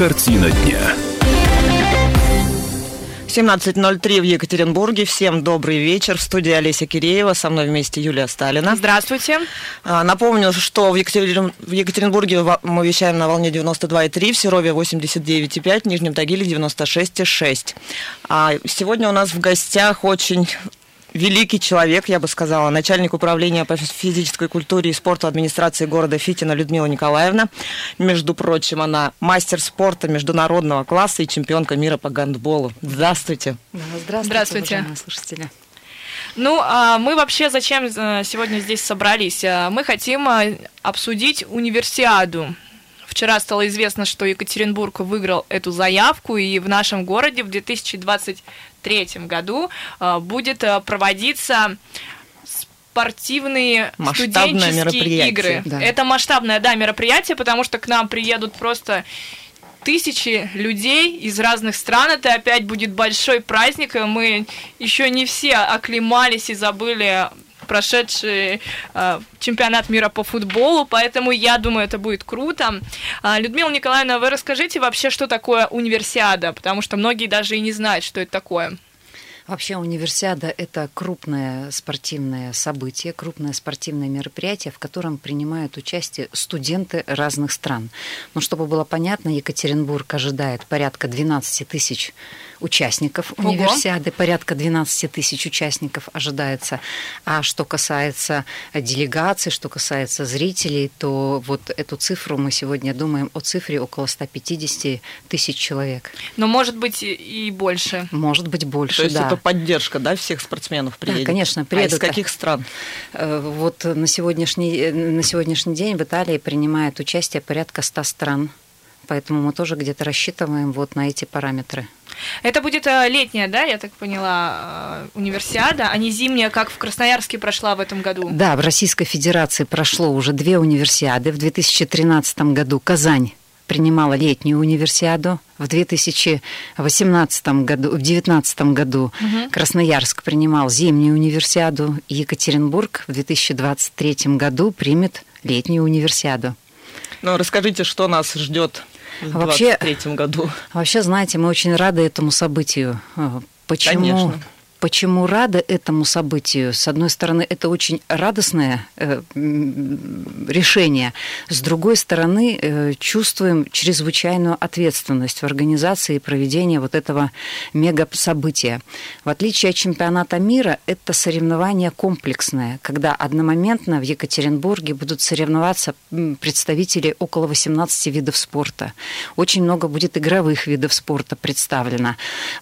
Картина дня. 17.03 в Екатеринбурге. Всем добрый вечер. В студии Олеся Киреева. Со мной вместе Юлия Сталина. Здравствуйте. А, напомню, что в, Екатерин... в Екатеринбурге мы вещаем на волне 92,3, в Серове 89,5, в Нижнем Тагиле 96,6. А сегодня у нас в гостях очень великий человек, я бы сказала, начальник управления по физической культуре и спорту администрации города Фитина Людмила Николаевна. Между прочим, она мастер спорта международного класса и чемпионка мира по гандболу. Здравствуйте. Здравствуйте, Здравствуйте. слушатели. Ну, а мы вообще зачем э, сегодня здесь собрались? Э, мы хотим э, обсудить универсиаду. Вчера стало известно, что Екатеринбург выиграл эту заявку, и в нашем городе в 2020 2023 году э, будет э, проводиться спортивные масштабное студенческие игры. Да. Это масштабное, да, мероприятие, потому что к нам приедут просто тысячи людей из разных стран. Это опять будет большой праздник. Мы еще не все оклемались и забыли прошедший э, чемпионат мира по футболу, поэтому я думаю, это будет круто. Э, Людмила Николаевна, вы расскажите вообще, что такое универсиада, потому что многие даже и не знают, что это такое. Вообще универсиада – это крупное спортивное событие, крупное спортивное мероприятие, в котором принимают участие студенты разных стран. Но чтобы было понятно, Екатеринбург ожидает порядка 12 тысяч участников Ого. универсиады, порядка 12 тысяч участников ожидается. А что касается делегаций, что касается зрителей, то вот эту цифру мы сегодня думаем о цифре около 150 тысяч человек. Но может быть и больше. Может быть больше, То есть да. это поддержка, да, всех спортсменов приедет? Да, конечно, приедут. А из каких стран? Э, вот на сегодняшний, на сегодняшний день в Италии принимает участие порядка 100 стран поэтому мы тоже где-то рассчитываем вот на эти параметры. Это будет э, летняя, да, я так поняла, э, универсиада, а не зимняя, как в Красноярске прошла в этом году? Да, в Российской Федерации прошло уже две универсиады. В 2013 году Казань принимала летнюю универсиаду. В 2018 году, в 2019 году угу. Красноярск принимал зимнюю универсиаду. Екатеринбург в 2023 году примет летнюю универсиаду. Ну, расскажите, что нас ждет в 2023 году. Вообще, знаете, мы очень рады этому событию. Э, почему? Конечно. Почему рада этому событию? С одной стороны, это очень радостное э, решение. С другой стороны, э, чувствуем чрезвычайную ответственность в организации и проведении вот этого мега-события. В отличие от чемпионата мира, это соревнование комплексное, когда одномоментно в Екатеринбурге будут соревноваться представители около 18 видов спорта. Очень много будет игровых видов спорта представлено.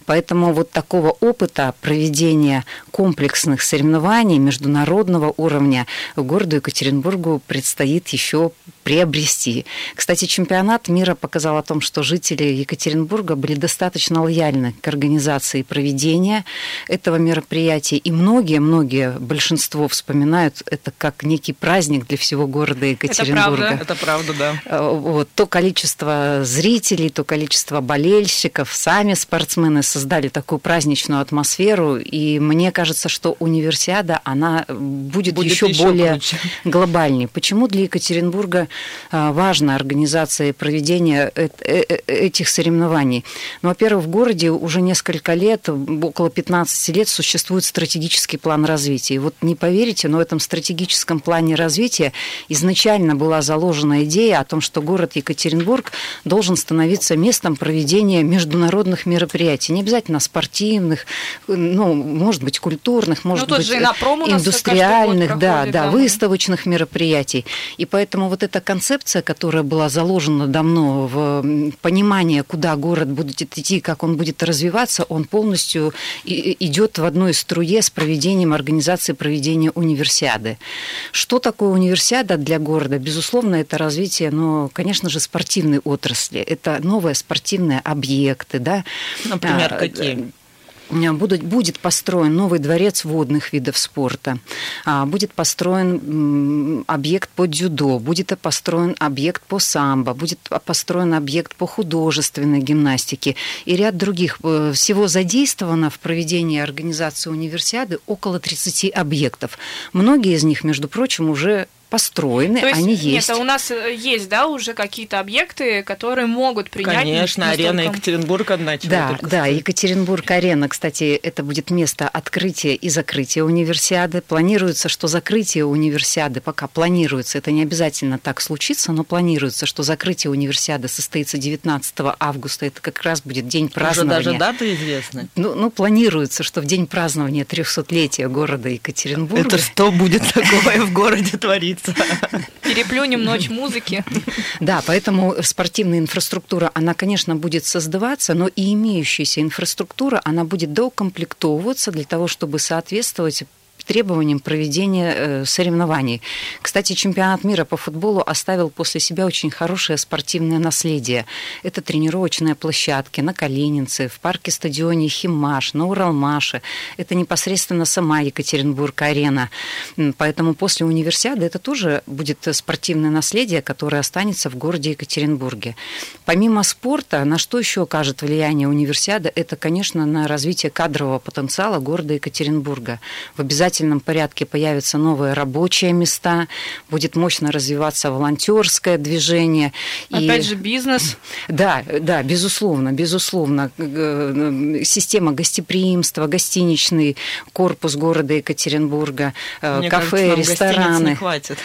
Поэтому вот такого опыта проведения проведения комплексных соревнований международного уровня городу Екатеринбургу предстоит еще приобрести. Кстати, чемпионат мира показал о том, что жители Екатеринбурга были достаточно лояльны к организации проведения этого мероприятия. И многие-многие, большинство вспоминают это как некий праздник для всего города Екатеринбурга. Это правда, это правда да. Э, вот, то количество зрителей, то количество болельщиков, сами спортсмены создали такую праздничную атмосферу, и мне кажется, что универсиада, она будет, будет еще, еще более круче. глобальней. Почему для Екатеринбурга а, важна организация и проведение э, э, э, этих соревнований? Ну, во-первых, в городе уже несколько лет, около 15 лет, существует стратегический план развития. И вот не поверите, но в этом стратегическом плане развития изначально была заложена идея о том, что город Екатеринбург должен становиться местом проведения международных мероприятий. Не обязательно спортивных, ну, ну, может быть, культурных, может ну, быть, индустриальных, да, да, да, выставочных мероприятий. И поэтому вот эта концепция, которая была заложена давно в понимание, куда город будет идти, как он будет развиваться, он полностью идет в одной струе с проведением организации проведения универсиады. Что такое универсиада для города? Безусловно, это развитие, ну, конечно же, спортивной отрасли. Это новые спортивные объекты, да. Например, а, какие? Будут, будет построен новый дворец водных видов спорта, а, будет построен объект по дзюдо, будет построен объект по самбо, будет построен объект по художественной гимнастике и ряд других. Э, всего задействовано в проведении организации универсиады около 30 объектов. Многие из них, между прочим, уже построены, есть, они есть. Нет, а у нас э, есть, да, уже какие-то объекты, которые могут принять. Конечно, арена Екатеринбург одна. Да, да, Екатеринбург-арена, кстати, это будет место открытия и закрытия универсиады. Планируется, что закрытие универсиады пока планируется, это не обязательно так случится, но планируется, что закрытие универсиады состоится 19 августа, это как раз будет день празднования. Уже даже дата известна. Ну, ну планируется, что в день празднования 300-летия города Екатеринбурга. Это что будет такое в городе твориться? Переплюнем ночь музыки. Да, поэтому спортивная инфраструктура, она, конечно, будет создаваться, но и имеющаяся инфраструктура, она будет доукомплектовываться для того, чтобы соответствовать требованиям проведения э, соревнований. Кстати, чемпионат мира по футболу оставил после себя очень хорошее спортивное наследие. Это тренировочные площадки на Калининце, в парке-стадионе Химаш, на Уралмаше. Это непосредственно сама Екатеринбург-арена. Поэтому после универсиады это тоже будет спортивное наследие, которое останется в городе Екатеринбурге. Помимо спорта, на что еще окажет влияние универсиада, это, конечно, на развитие кадрового потенциала города Екатеринбурга. В обязательном обязательном порядке появятся новые рабочие места, будет мощно развиваться волонтерское движение. Опять и... же, бизнес. Да, да, безусловно, безусловно. Система гостеприимства, гостиничный корпус города Екатеринбурга, э, Мне кафе, кажется, рестораны. Не хватит.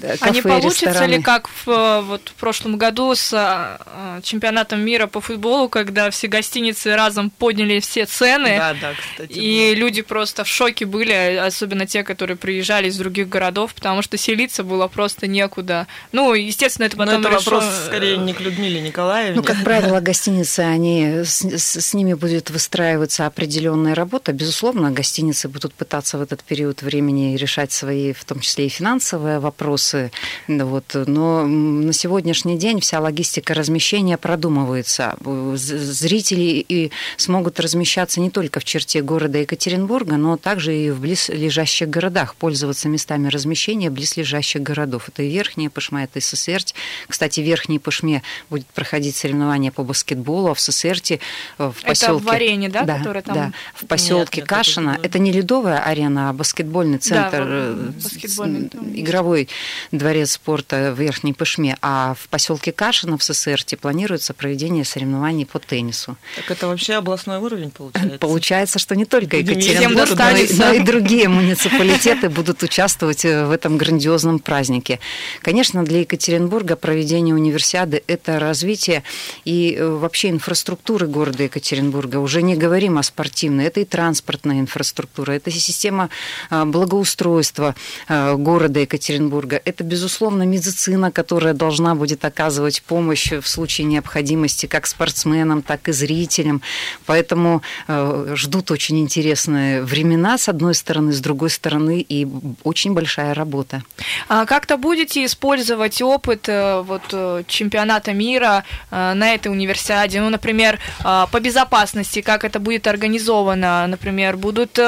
Кафе, а не получится рестораны. ли, как в, э, вот, в прошлом году с а, чемпионатом мира по футболу, когда все гостиницы разом подняли все цены, да, да, кстати, и было. люди просто в шоке были, особенно те, которые приезжали из других городов, потому что селиться было просто некуда. Ну, естественно, это потом Но это решо... вопрос скорее не к Людмиле Николаевне. Ну, как правило, гостиницы, они с, с, с ними будет выстраиваться определенная работа. Безусловно, гостиницы будут пытаться в этот период времени решать свои, в том числе и финансовые вопросы, вопросы. Вот. Но на сегодняшний день вся логистика размещения продумывается. Зрители и смогут размещаться не только в черте города Екатеринбурга, но также и в близлежащих городах, пользоваться местами размещения близлежащих городов. Это и Верхняя Пышма, это и Сосерть. Кстати, в Верхней Пышме будет проходить соревнования по баскетболу, а в Сосерти э, в поселке... Это в Варене, да, да там... Да, в поселке Кашина. Это, это не ледовая арена, а баскетбольный центр, да, э, баскетбольный, игровой дворец спорта в Верхней Пышме, а в поселке Кашино в ССРТ планируется проведение соревнований по теннису. Так это вообще областной уровень получается? Получается, что не только Екатеринбург, но, и, но и другие муниципалитеты будут участвовать э, в этом грандиозном празднике. Конечно, для Екатеринбурга проведение универсиады – это развитие и э, вообще инфраструктуры города Екатеринбурга. Уже не говорим о спортивной, это и транспортная инфраструктура, это система э, благоустройства города Екатеринбурга, это, безусловно, медицина, которая должна будет оказывать помощь в случае необходимости как спортсменам, так и зрителям. Поэтому э, ждут очень интересные времена, с одной стороны, с другой стороны, и очень большая работа. А как-то будете использовать опыт э, вот, э, чемпионата мира на этой универсиаде? Ну, например, по безопасности, как это будет организовано? Например, будут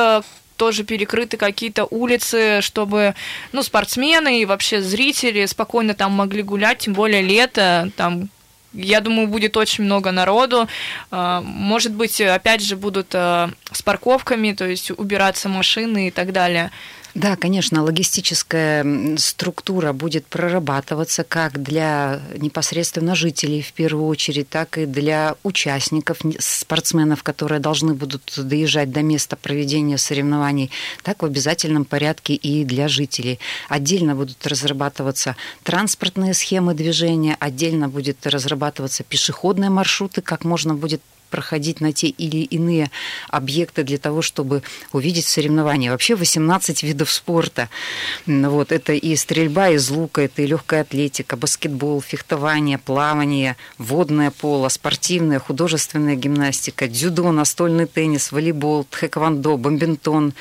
тоже перекрыты какие-то улицы, чтобы, ну, спортсмены и вообще зрители спокойно там могли гулять, тем более лето, там я думаю, будет очень много народу. А, может быть, опять же, будут а, с парковками, то есть убираться машины и так далее. Да, конечно, логистическая структура будет прорабатываться как для непосредственно жителей в первую очередь, так и для участников, спортсменов, которые должны будут доезжать до места проведения соревнований, так в обязательном порядке и для жителей. Отдельно будут разрабатываться транспортные схемы движения, отдельно будет разрабатываться пешеходные маршруты, как можно будет проходить на те или иные объекты для того, чтобы увидеть соревнования. Вообще 18 видов спорта. Вот, это и стрельба из лука, это и легкая атлетика, баскетбол, фехтование, плавание, водное поло, спортивная, художественная гимнастика, дзюдо, настольный теннис, волейбол, тхэквондо, бомбинтон,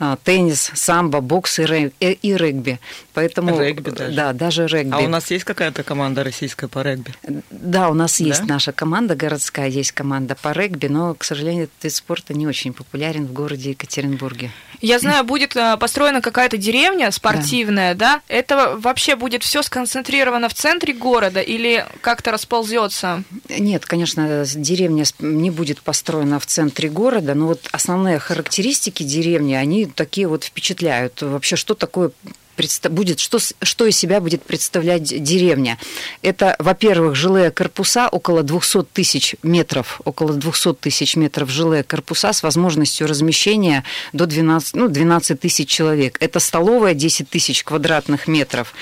а, теннис, самбо, бокс и, регби, э, и регби. Поэтому, регби даже? Да, даже регби. А у нас есть какая-то команда российская по регби? Да, у нас да? есть наша команда городская, есть команда по регби, но, к сожалению, этот вид спорта не очень популярен в городе Екатеринбурге. Я знаю, будет э, построена какая-то деревня спортивная, да? да? Это вообще будет все сконцентрировано в центре города или как-то расползется? Нет, конечно, деревня не будет построена в центре города, но вот основные характеристики деревни, они такие вот впечатляют. Вообще, что такое будет, что, что из себя будет представлять деревня. Это, во-первых, жилые корпуса, около 200 тысяч метров, около 200 тысяч метров жилые корпуса с возможностью размещения до 12, ну, 12 тысяч человек. Это столовая 10 тысяч квадратных метров.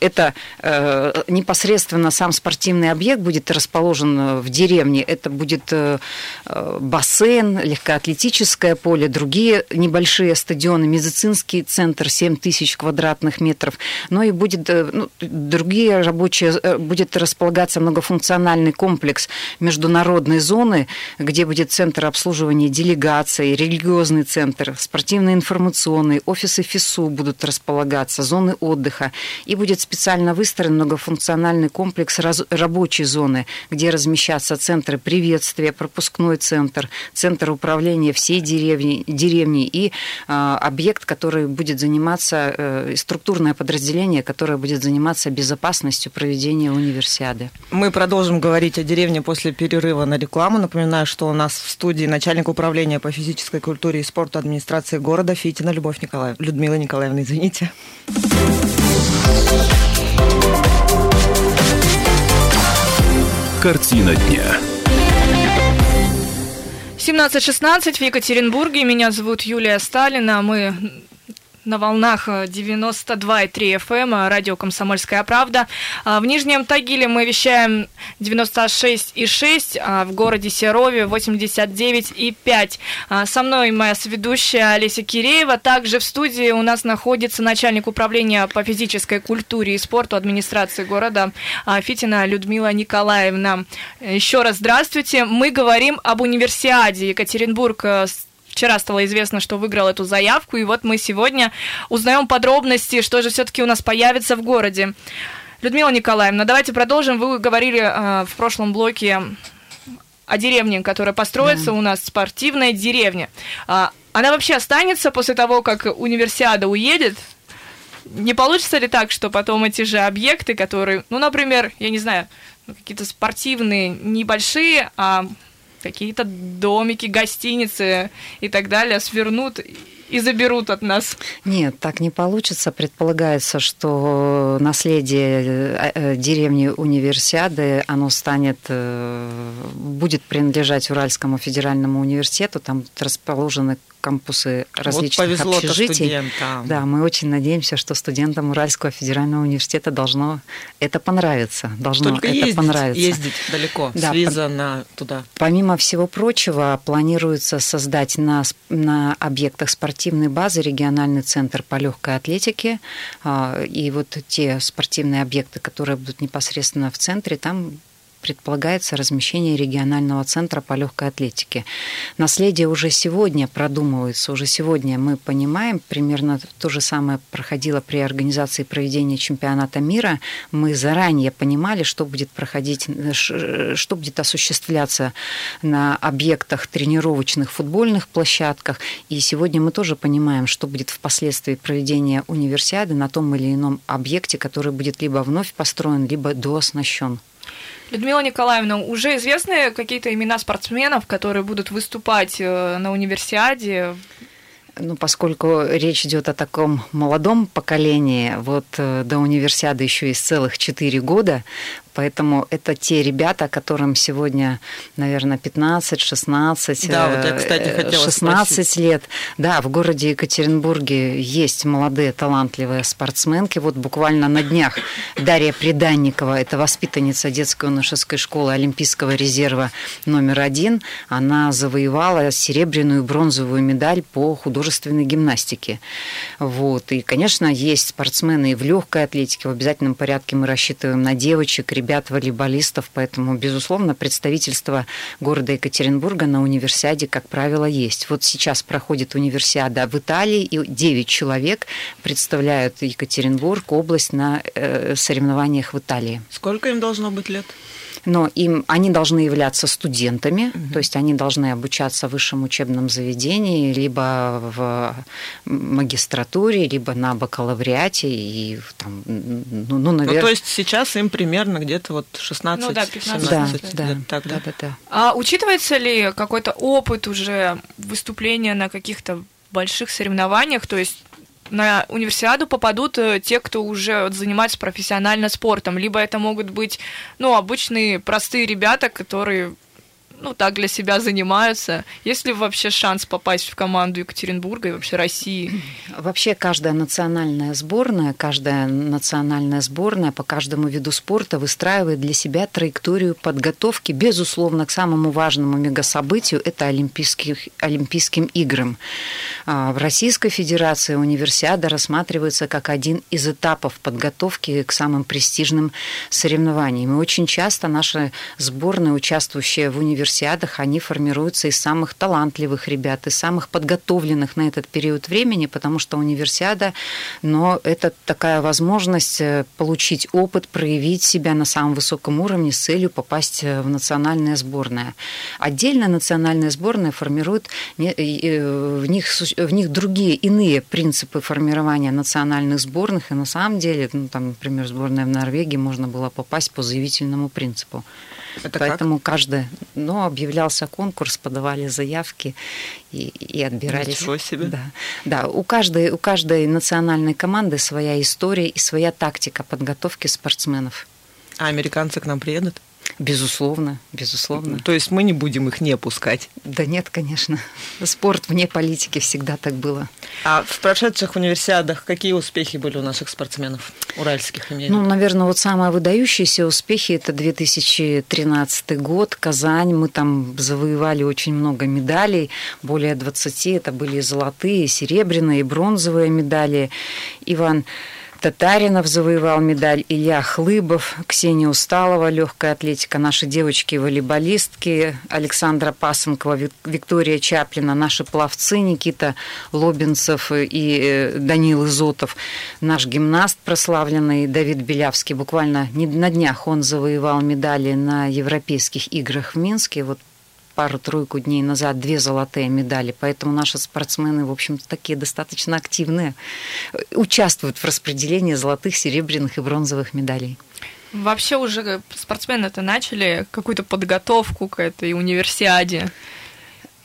Это э, непосредственно сам спортивный объект будет расположен в деревне. Это будет э, э бассейн, легкоатлетическое поле, другие небольшие стадионы, медицинский центр 7 тысяч квадратных метров, но и будет э, ну, другие рабочие, э, будет располагаться многофункциональный комплекс международной зоны, где будет центр обслуживания делегаций, религиозный центр, спортивно-информационный, офисы ФИСУ будут располагаться, зоны отдыха, и будет специально выстроен многофункциональный комплекс рабочей зоны, где размещатся центры приветствия, пропускной центр, центр управления всей деревни, деревни и э, объект, который будет заниматься, э, структурное подразделение, которое будет заниматься безопасностью проведения универсиады. Мы продолжим говорить о деревне после перерыва на рекламу. Напоминаю, что у нас в студии начальник управления по физической культуре и спорту администрации города Фитина Любовь Николаевна. Людмила Николаевна, извините. Картина дня. 17.16 в Екатеринбурге. Меня зовут Юлия Сталина. Мы на волнах 92,3 FM, э, радио «Комсомольская правда». А, в Нижнем Тагиле мы вещаем 96,6, а в городе Серове 89,5. А, со мной моя сведущая Олеся Киреева. Также в студии у нас находится начальник управления по физической культуре и спорту администрации города Фитина Людмила Николаевна. Еще раз здравствуйте. Мы говорим об универсиаде Екатеринбург э, Вчера стало известно, что выиграл эту заявку, и вот мы сегодня узнаем подробности, что же все-таки у нас появится в городе. Людмила Николаевна, давайте продолжим. Вы говорили э, в прошлом блоке о деревне, которая построится да. у нас, спортивная деревня. А, она вообще останется после того, как универсиада уедет? Не получится ли так, что потом эти же объекты, которые, ну, например, я не знаю, какие-то спортивные, небольшие, а какие-то домики, гостиницы и так далее свернут и заберут от нас. Нет, так не получится. Предполагается, что наследие э, э, деревни Универсиады, оно станет, э, будет принадлежать Уральскому федеральному университету. Там расположены кампусы различных вот общежитий. Да, мы очень надеемся, что студентам Уральского федерального университета должно это понравиться. Должно Только это ездить, понравиться. ездить далеко, да, с виза на туда. Помимо всего прочего, планируется создать на, на объектах спортивной базы региональный центр по легкой атлетике. А, и вот те спортивные объекты, которые будут непосредственно в центре, там предполагается размещение регионального центра по легкой атлетике. Наследие уже сегодня продумывается, уже сегодня мы понимаем, примерно то же самое проходило при организации проведения чемпионата мира. Мы заранее понимали, что будет проходить, что будет осуществляться на объектах тренировочных футбольных площадках. И сегодня мы тоже понимаем, что будет впоследствии проведения универсиады на том или ином объекте, который будет либо вновь построен, либо дооснащен. Людмила Николаевна, уже известны какие-то имена спортсменов, которые будут выступать э, на универсиаде? Ну, поскольку речь идет о таком молодом поколении, вот э, до универсиады еще есть целых четыре года, Поэтому это те ребята, которым сегодня, наверное, 15, 16, да, вот я, кстати, э, хотела 16 спросить. лет. Да, в городе Екатеринбурге есть молодые талантливые спортсменки. Вот буквально на днях Дарья Приданникова, это воспитанница детской юношеской школы Олимпийского резерва номер один, она завоевала серебряную и бронзовую медаль по художественной гимнастике. Вот. И, конечно, есть спортсмены и в легкой атлетике. В обязательном порядке мы рассчитываем на девочек, ребят, волейболистов, поэтому, безусловно, представительство города Екатеринбурга на универсиаде, как правило, есть. Вот сейчас проходит универсиада в Италии, и 9 человек представляют Екатеринбург, область на э, соревнованиях в Италии. Сколько им должно быть лет? Но им, они должны являться студентами, угу. то есть они должны обучаться в высшем учебном заведении, либо в магистратуре, либо на бакалавриате. И, там, ну, ну, навер... ну, то есть сейчас им примерно где-то вот 16 ну, да, 15 да, лет. Да, так, да, да, да. А учитывается ли какой-то опыт уже выступления на каких-то больших соревнованиях, то есть на универсиаду попадут э, те, кто уже занимается профессионально спортом, либо это могут быть, ну, обычные простые ребята, которые ну, так для себя занимаются. Есть ли вообще шанс попасть в команду Екатеринбурга и вообще России? Вообще каждая национальная сборная, каждая национальная сборная по каждому виду спорта выстраивает для себя траекторию подготовки, безусловно, к самому важному мегасобытию – это Олимпийских, Олимпийским играм. А, в Российской Федерации универсиада рассматривается как один из этапов подготовки к самым престижным соревнованиям. И очень часто наши сборные, участвующие в универсиаде, универсиадах, они формируются из самых талантливых ребят, из самых подготовленных на этот период времени, потому что универсиада, но это такая возможность э, получить опыт, проявить себя на самом высоком уровне с целью попасть э, в национальная сборная. Отдельно национальная сборная формирует э, в них, в них другие, иные принципы формирования национальных сборных, и на самом деле, ну, там, например, сборная в Норвегии можно было попасть по заявительному принципу. Это Поэтому как? каждый, ну, объявлялся конкурс, подавали заявки и, и отбирались. Ничего себе. Да, да у, каждой, у каждой национальной команды своя история и своя тактика подготовки спортсменов. А американцы к нам приедут? Безусловно, безусловно. То есть мы не будем их не пускать? Да нет, конечно. Спорт вне политики всегда так было. А в прошедших универсиадах какие успехи были у наших спортсменов, уральских имею Ну, наверное, вот самые выдающиеся успехи – это 2013 год, Казань. Мы там завоевали очень много медалей, более 20. Это были золотые, серебряные, бронзовые медали. Иван Татаринов завоевал медаль, Илья Хлыбов, Ксения Усталова, легкая атлетика, наши девочки-волейболистки, Александра Пасынкова, Виктория Чаплина, наши пловцы Никита Лобинцев и э, Данил Изотов, наш гимнаст прославленный Давид Белявский. Буквально на днях он завоевал медали на Европейских играх в Минске. Вот пару-тройку дней назад две золотые медали, поэтому наши спортсмены, в общем-то, такие достаточно активные, участвуют в распределении золотых, серебряных и бронзовых медалей. Вообще уже спортсмены-то начали какую-то подготовку к этой универсиаде?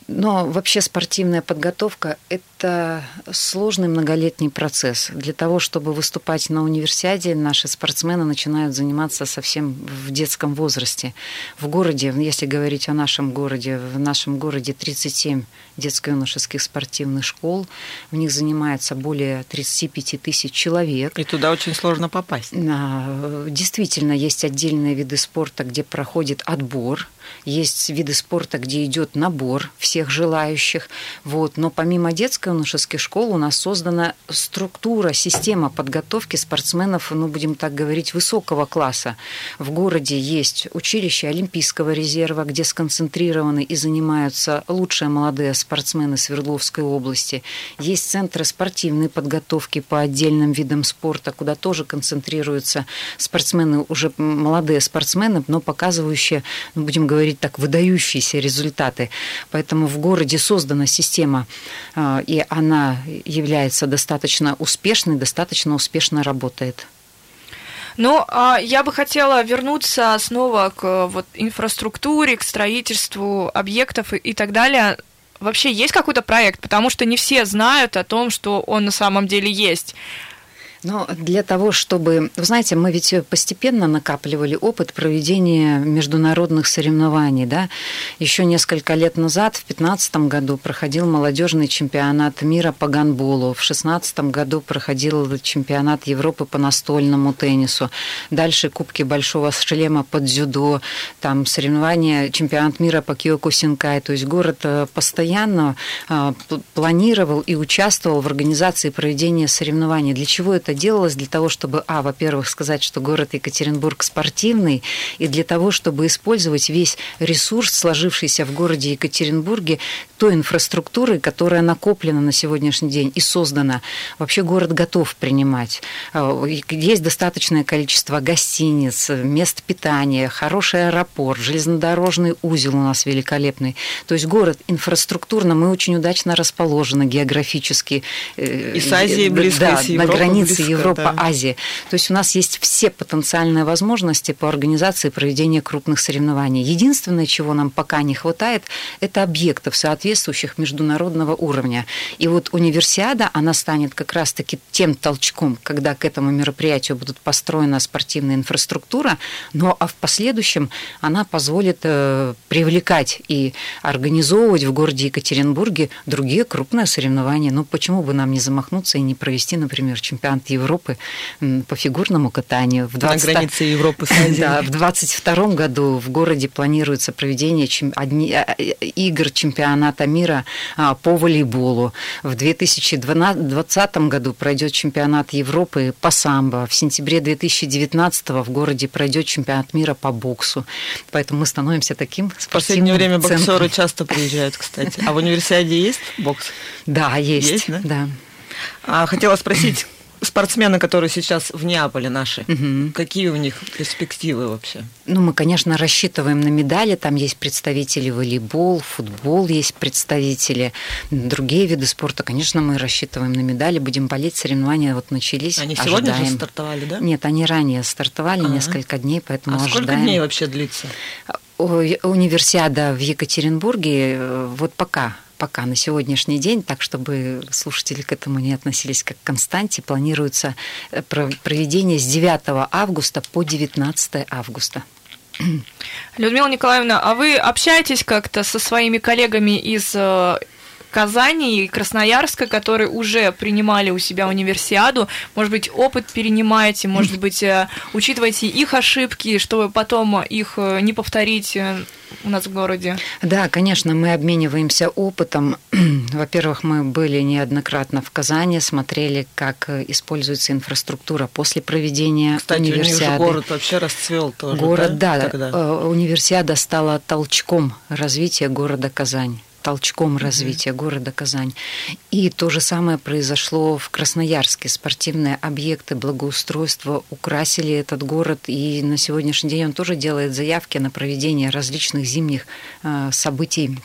Но вообще спортивная подготовка – это сложный многолетний процесс. Для того, чтобы выступать на универсиаде, наши спортсмены начинают заниматься совсем в детском возрасте. В городе, если говорить о нашем городе, в нашем городе 37 детско-юношеских спортивных школ. В них занимается более 35 тысяч человек. И туда очень сложно попасть. Действительно, есть отдельные виды спорта, где проходит отбор. Есть виды спорта, где идет набор всех желающих. Вот. Но помимо детско-юношеских школ у нас создана структура, система подготовки спортсменов, ну, будем так говорить, высокого класса. В городе есть училище Олимпийского резерва, где сконцентрированы и занимаются лучшие молодые спортсмены Свердловской области. Есть центры спортивной подготовки по отдельным видам спорта, куда тоже концентрируются спортсмены, уже молодые спортсмены, но показывающие, ну, будем говорить так, выдающиеся результаты. Поэтому в городе создана система, а, и она является достаточно успешной, достаточно успешно работает. Ну, а я бы хотела вернуться снова к вот, инфраструктуре, к строительству объектов и, и так далее вообще есть какой-то проект? Потому что не все знают о том, что он на самом деле есть. Но для того, чтобы... Вы знаете, мы ведь постепенно накапливали опыт проведения международных соревнований. Да? Еще несколько лет назад, в 2015 году, проходил молодежный чемпионат мира по гандболу. В 2016 году проходил чемпионат Европы по настольному теннису. Дальше Кубки Большого шлема по дзюдо. Там соревнования, чемпионат мира по киокусинкай. То есть город э, постоянно э, планировал и участвовал в организации проведения соревнований. Для чего это делалось для того, чтобы, а, во-первых, сказать, что город Екатеринбург спортивный, и для того, чтобы использовать весь ресурс, сложившийся в городе Екатеринбурге, той инфраструктуры, которая накоплена на сегодняшний день и создана. Вообще город готов принимать. А, есть достаточное количество гостиниц, мест питания, хороший аэропорт, железнодорожный узел у нас великолепный. То есть город инфраструктурно мы очень удачно расположены географически. Э, и с Азией близко, да, с на границе Европа, да. Азия. То есть у нас есть все потенциальные возможности по организации проведения крупных соревнований. Единственное, чего нам пока не хватает, это объектов, соответствующих международного уровня. И вот универсиада, она станет как раз-таки тем толчком, когда к этому мероприятию будут построена спортивная инфраструктура, но а в последующем она позволит э, привлекать и организовывать в городе Екатеринбурге другие крупные соревнования. Ну, почему бы нам не замахнуться и не провести, например, чемпионат Европы по фигурному катанию? В 20... На границе Европы с. Да, в 2022 году в городе планируется проведение чем... одни... Э, э, игр чемпионата мира а, по волейболу. В 2020 году пройдет чемпионат Европы по самбо. В сентябре 2019 в городе пройдет чемпионат мира по боксу. Поэтому мы становимся таким В последнее время боксеры часто приезжают, кстати. А в универсиаде есть бокс? Да, есть. Есть, да? Да. А, хотела спросить, спортсмены, которые сейчас в Неаполе наши, угу. какие у них перспективы вообще? Ну, мы, конечно, рассчитываем на медали. Там есть представители волейбол, футбол есть представители, другие виды спорта. Конечно, мы рассчитываем на медали, будем болеть. Соревнования вот начались. Они ожидаем. сегодня же стартовали, да? Нет, они ранее стартовали ага. несколько дней, поэтому а ожидаем. сколько дней вообще длится? Универсиада в Екатеринбурге э, вот пока пока на сегодняшний день, так чтобы слушатели к этому не относились как к константе, планируется э, проведение с 9 августа по 19 августа. Людмила Николаевна, а вы общаетесь как-то со своими коллегами из э, Казани и Красноярска, которые уже принимали у себя универсиаду. Может быть, опыт перенимаете, может быть, э, учитываете их ошибки, чтобы потом их э, не повторить э, у нас в городе? Да, конечно, мы обмениваемся опытом. Во-первых, мы были неоднократно в Казани, смотрели, как используется инфраструктура после проведения Кстати, универсиады. Кстати, город вообще расцвел тоже. Город, да, да тогда? универсиада стала толчком развития города Казань толчком развития mm-hmm. города Казань. И то же самое произошло в Красноярске. Спортивные объекты благоустройства украсили этот город, и на сегодняшний день он тоже делает заявки на проведение различных зимних э, событий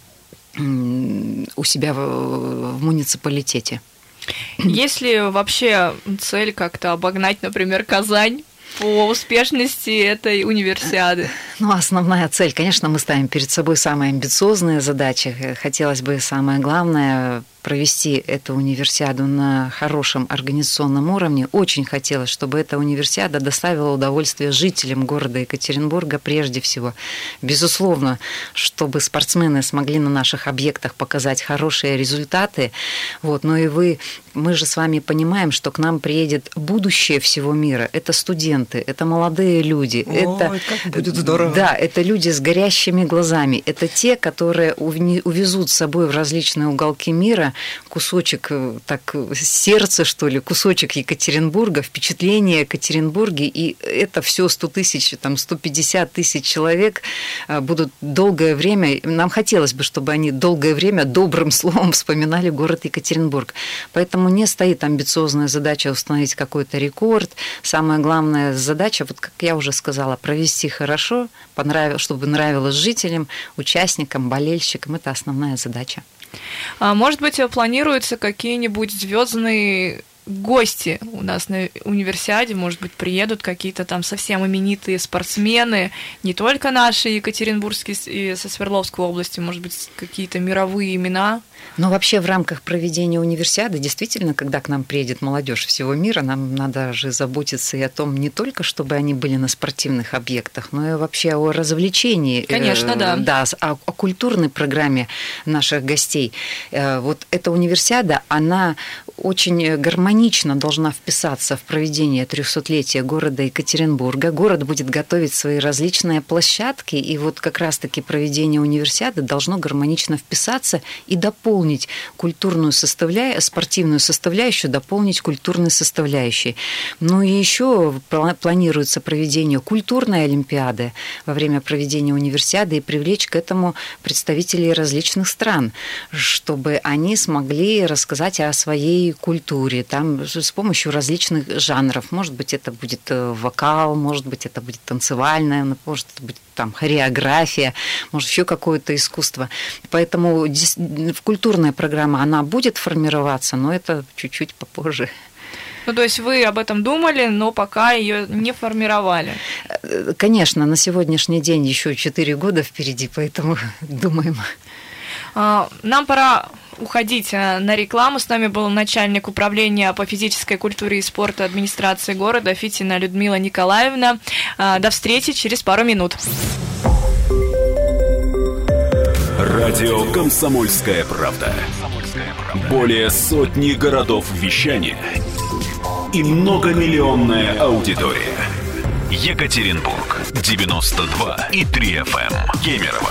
у себя в, в муниципалитете. Есть ли вообще цель как-то обогнать, например, Казань по успешности этой универсиады? Ну, основная цель, конечно, мы ставим перед собой самые амбициозные задачи. Хотелось бы самое главное провести эту универсиаду на хорошем организационном уровне. Очень хотелось, чтобы эта универсиада доставила удовольствие жителям города Екатеринбурга прежде всего. Безусловно, чтобы спортсмены смогли на наших объектах показать хорошие результаты. Вот. Но и вы, мы же с вами понимаем, что к нам приедет будущее всего мира. Это студенты, это молодые люди. Ой, это, как будет здорово. Да, это люди с горящими глазами. Это те, которые увезут с собой в различные уголки мира кусочек э, так сердца, что ли, кусочек Екатеринбурга, впечатление о Екатеринбурге, и это все 100 тысяч, там 150 тысяч человек э, будут долгое время, нам хотелось бы, чтобы они долгое время добрым словом вспоминали город Екатеринбург. Поэтому не стоит амбициозная задача установить какой-то рекорд. Самая главная задача, вот как я уже сказала, провести хорошо, чтобы нравилось жителям, участникам, болельщикам. Это основная задача. А, может быть, планируются какие-нибудь звездные гости у нас на универсиаде, может быть, приедут какие-то там совсем именитые спортсмены, не только наши екатеринбургские и со Свердловской области, может быть, какие-то мировые имена. Но вообще в рамках проведения универсиады, действительно, когда к нам приедет молодежь всего мира, нам надо же заботиться и о том, не только чтобы они были на спортивных объектах, но и вообще о развлечении. Конечно, да. Да, о, о культурной программе наших гостей. Э, вот эта универсиада, она очень гармонично должна вписаться в проведение 300-летия города Екатеринбурга. Город будет готовить свои различные площадки, и вот как раз-таки проведение универсиады должно гармонично вписаться и дополнить культурную составляющую, спортивную составляющую, дополнить культурной составляющей. Ну и еще планируется проведение культурной олимпиады во время проведения универсиады и привлечь к этому представителей различных стран, чтобы они смогли рассказать о своей культуре, там с помощью различных жанров. Может быть, это будет э, вокал, может быть, это будет танцевальное, может, это будет там хореография, может, еще какое-то искусство. Поэтому культурная программа, она будет формироваться, но это чуть-чуть попозже. Ну, то есть вы об этом думали, но пока ее не формировали. Э, конечно, на сегодняшний день еще 4 года впереди, поэтому думаем. А, нам пора уходить э, на рекламу. С нами был начальник управления по физической культуре и спорту администрации города Фитина Людмила Николаевна. А, до встречи через пару минут. Радио «Комсомольская правда». Более сотни городов вещания и многомиллионная аудитория. Екатеринбург 92 и 3 FM. Эм. Кемерово